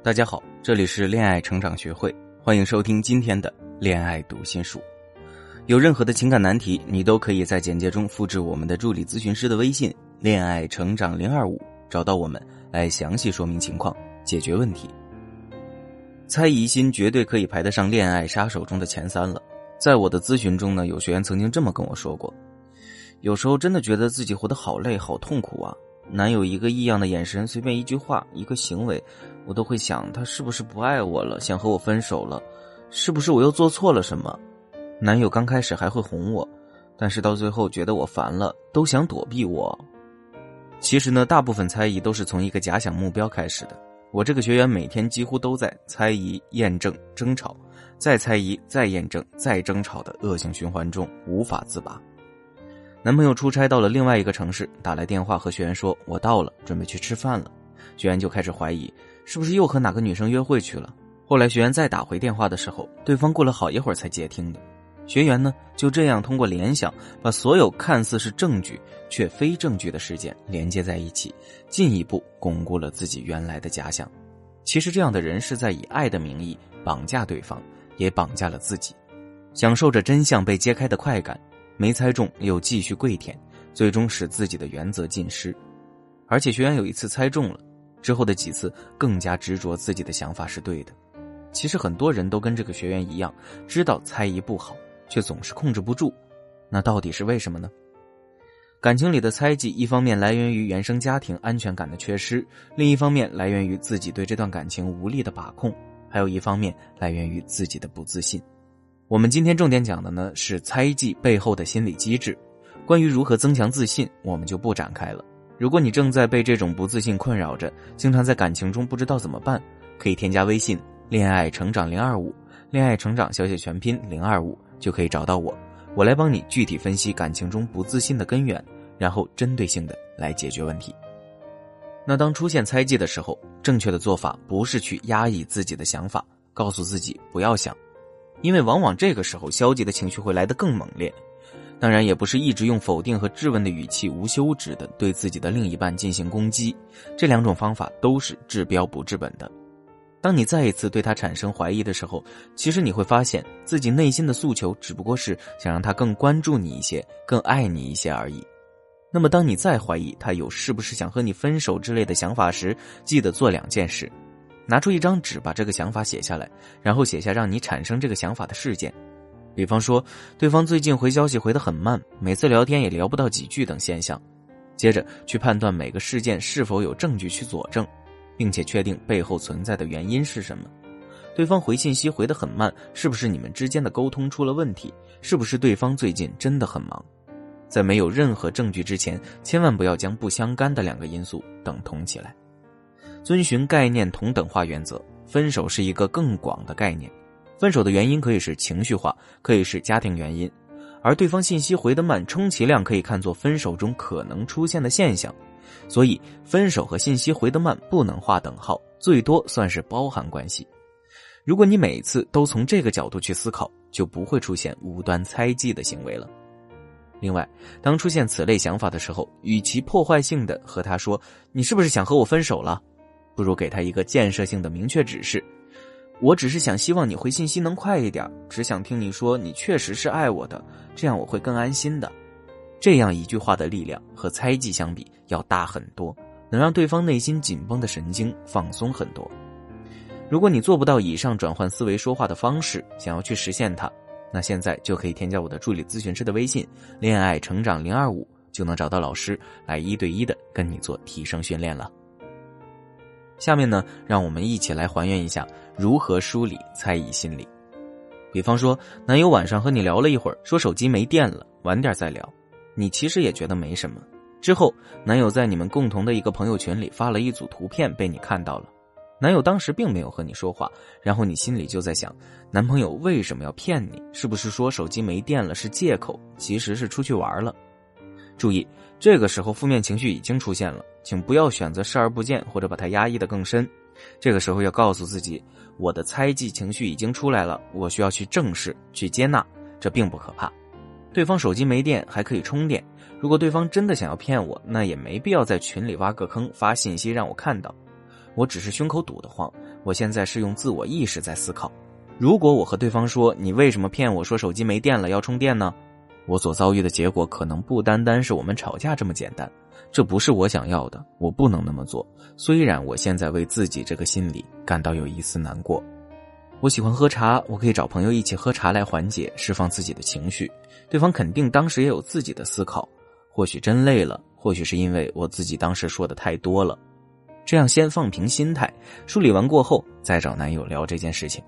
大家好，这里是恋爱成长学会，欢迎收听今天的恋爱读心术。有任何的情感难题，你都可以在简介中复制我们的助理咨询师的微信“恋爱成长零二五”，找到我们来详细说明情况，解决问题。猜疑心绝对可以排得上恋爱杀手中的前三了。在我的咨询中呢，有学员曾经这么跟我说过：有时候真的觉得自己活得好累、好痛苦啊。男友一个异样的眼神，随便一句话、一个行为，我都会想他是不是不爱我了，想和我分手了，是不是我又做错了什么？男友刚开始还会哄我，但是到最后觉得我烦了，都想躲避我。其实呢，大部分猜疑都是从一个假想目标开始的。我这个学员每天几乎都在猜疑、验证、争吵，再猜疑、再验证、再争吵的恶性循环中无法自拔。男朋友出差到了另外一个城市，打来电话和学员说：“我到了，准备去吃饭了。”学员就开始怀疑，是不是又和哪个女生约会去了？后来学员再打回电话的时候，对方过了好一会儿才接听的。学员呢就这样通过联想，把所有看似是证据却非证据的事件连接在一起，进一步巩固了自己原来的假想。其实这样的人是在以爱的名义绑架对方，也绑架了自己，享受着真相被揭开的快感。没猜中又继续跪舔，最终使自己的原则尽失。而且学员有一次猜中了，之后的几次更加执着自己的想法是对的。其实很多人都跟这个学员一样，知道猜疑不好，却总是控制不住。那到底是为什么呢？感情里的猜忌，一方面来源于原生家庭安全感的缺失，另一方面来源于自己对这段感情无力的把控，还有一方面来源于自己的不自信。我们今天重点讲的呢是猜忌背后的心理机制，关于如何增强自信，我们就不展开了。如果你正在被这种不自信困扰着，经常在感情中不知道怎么办，可以添加微信“恋爱成长零二五”，恋爱成长小写全拼零二五就可以找到我，我来帮你具体分析感情中不自信的根源，然后针对性的来解决问题。那当出现猜忌的时候，正确的做法不是去压抑自己的想法，告诉自己不要想。因为往往这个时候，消极的情绪会来得更猛烈。当然，也不是一直用否定和质问的语气无休止的对自己的另一半进行攻击。这两种方法都是治标不治本的。当你再一次对他产生怀疑的时候，其实你会发现自己内心的诉求只不过是想让他更关注你一些，更爱你一些而已。那么，当你再怀疑他有是不是想和你分手之类的想法时，记得做两件事。拿出一张纸，把这个想法写下来，然后写下让你产生这个想法的事件，比方说对方最近回消息回得很慢，每次聊天也聊不到几句等现象。接着去判断每个事件是否有证据去佐证，并且确定背后存在的原因是什么。对方回信息回得很慢，是不是你们之间的沟通出了问题？是不是对方最近真的很忙？在没有任何证据之前，千万不要将不相干的两个因素等同起来。遵循概念同等化原则，分手是一个更广的概念。分手的原因可以是情绪化，可以是家庭原因，而对方信息回得慢，充其量可以看作分手中可能出现的现象。所以，分手和信息回得慢不能划等号，最多算是包含关系。如果你每次都从这个角度去思考，就不会出现无端猜忌的行为了。另外，当出现此类想法的时候，与其破坏性的和他说：“你是不是想和我分手了？”不如给他一个建设性的明确指示，我只是想希望你回信息能快一点，只想听你说你确实是爱我的，这样我会更安心的。这样一句话的力量和猜忌相比要大很多，能让对方内心紧绷的神经放松很多。如果你做不到以上转换思维说话的方式，想要去实现它，那现在就可以添加我的助理咨询师的微信“恋爱成长零二五”，就能找到老师来一对一的跟你做提升训练了。下面呢，让我们一起来还原一下如何梳理猜疑心理。比方说，男友晚上和你聊了一会儿，说手机没电了，晚点再聊。你其实也觉得没什么。之后，男友在你们共同的一个朋友圈里发了一组图片，被你看到了。男友当时并没有和你说话，然后你心里就在想，男朋友为什么要骗你？是不是说手机没电了是借口？其实是出去玩了。注意，这个时候负面情绪已经出现了。请不要选择视而不见，或者把它压抑的更深。这个时候要告诉自己，我的猜忌情绪已经出来了，我需要去正视、去接纳，这并不可怕。对方手机没电还可以充电。如果对方真的想要骗我，那也没必要在群里挖个坑发信息让我看到。我只是胸口堵得慌，我现在是用自我意识在思考。如果我和对方说：“你为什么骗我说手机没电了要充电呢？”我所遭遇的结果可能不单单是我们吵架这么简单。这不是我想要的，我不能那么做。虽然我现在为自己这个心理感到有一丝难过。我喜欢喝茶，我可以找朋友一起喝茶来缓解、释放自己的情绪。对方肯定当时也有自己的思考，或许真累了，或许是因为我自己当时说的太多了。这样先放平心态，梳理完过后再找男友聊这件事情。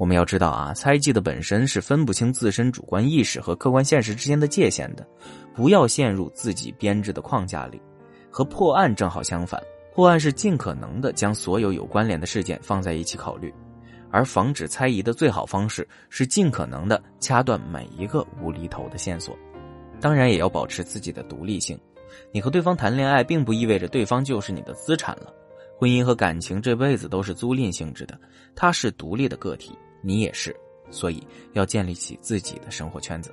我们要知道啊，猜忌的本身是分不清自身主观意识和客观现实之间的界限的，不要陷入自己编制的框架里。和破案正好相反，破案是尽可能的将所有有关联的事件放在一起考虑，而防止猜疑的最好方式是尽可能的掐断每一个无厘头的线索。当然，也要保持自己的独立性。你和对方谈恋爱，并不意味着对方就是你的资产了。婚姻和感情这辈子都是租赁性质的，他是独立的个体。你也是，所以要建立起自己的生活圈子。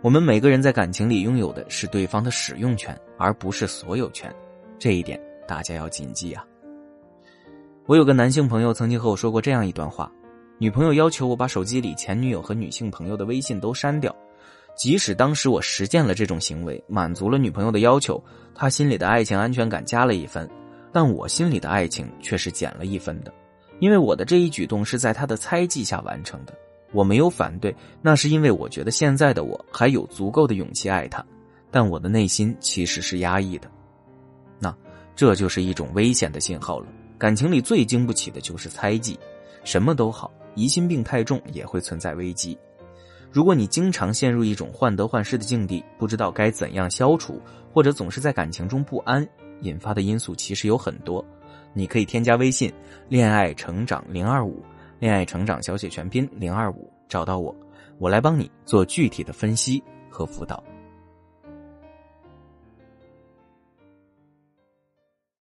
我们每个人在感情里拥有的是对方的使用权，而不是所有权，这一点大家要谨记啊。我有个男性朋友曾经和我说过这样一段话：女朋友要求我把手机里前女友和女性朋友的微信都删掉，即使当时我实践了这种行为，满足了女朋友的要求，她心里的爱情安全感加了一分，但我心里的爱情却是减了一分的。因为我的这一举动是在他的猜忌下完成的，我没有反对，那是因为我觉得现在的我还有足够的勇气爱他，但我的内心其实是压抑的，那这就是一种危险的信号了。感情里最经不起的就是猜忌，什么都好，疑心病太重也会存在危机。如果你经常陷入一种患得患失的境地，不知道该怎样消除，或者总是在感情中不安，引发的因素其实有很多。你可以添加微信“恋爱成长零二五”，恋爱成长小写全拼零二五，找到我，我来帮你做具体的分析和辅导。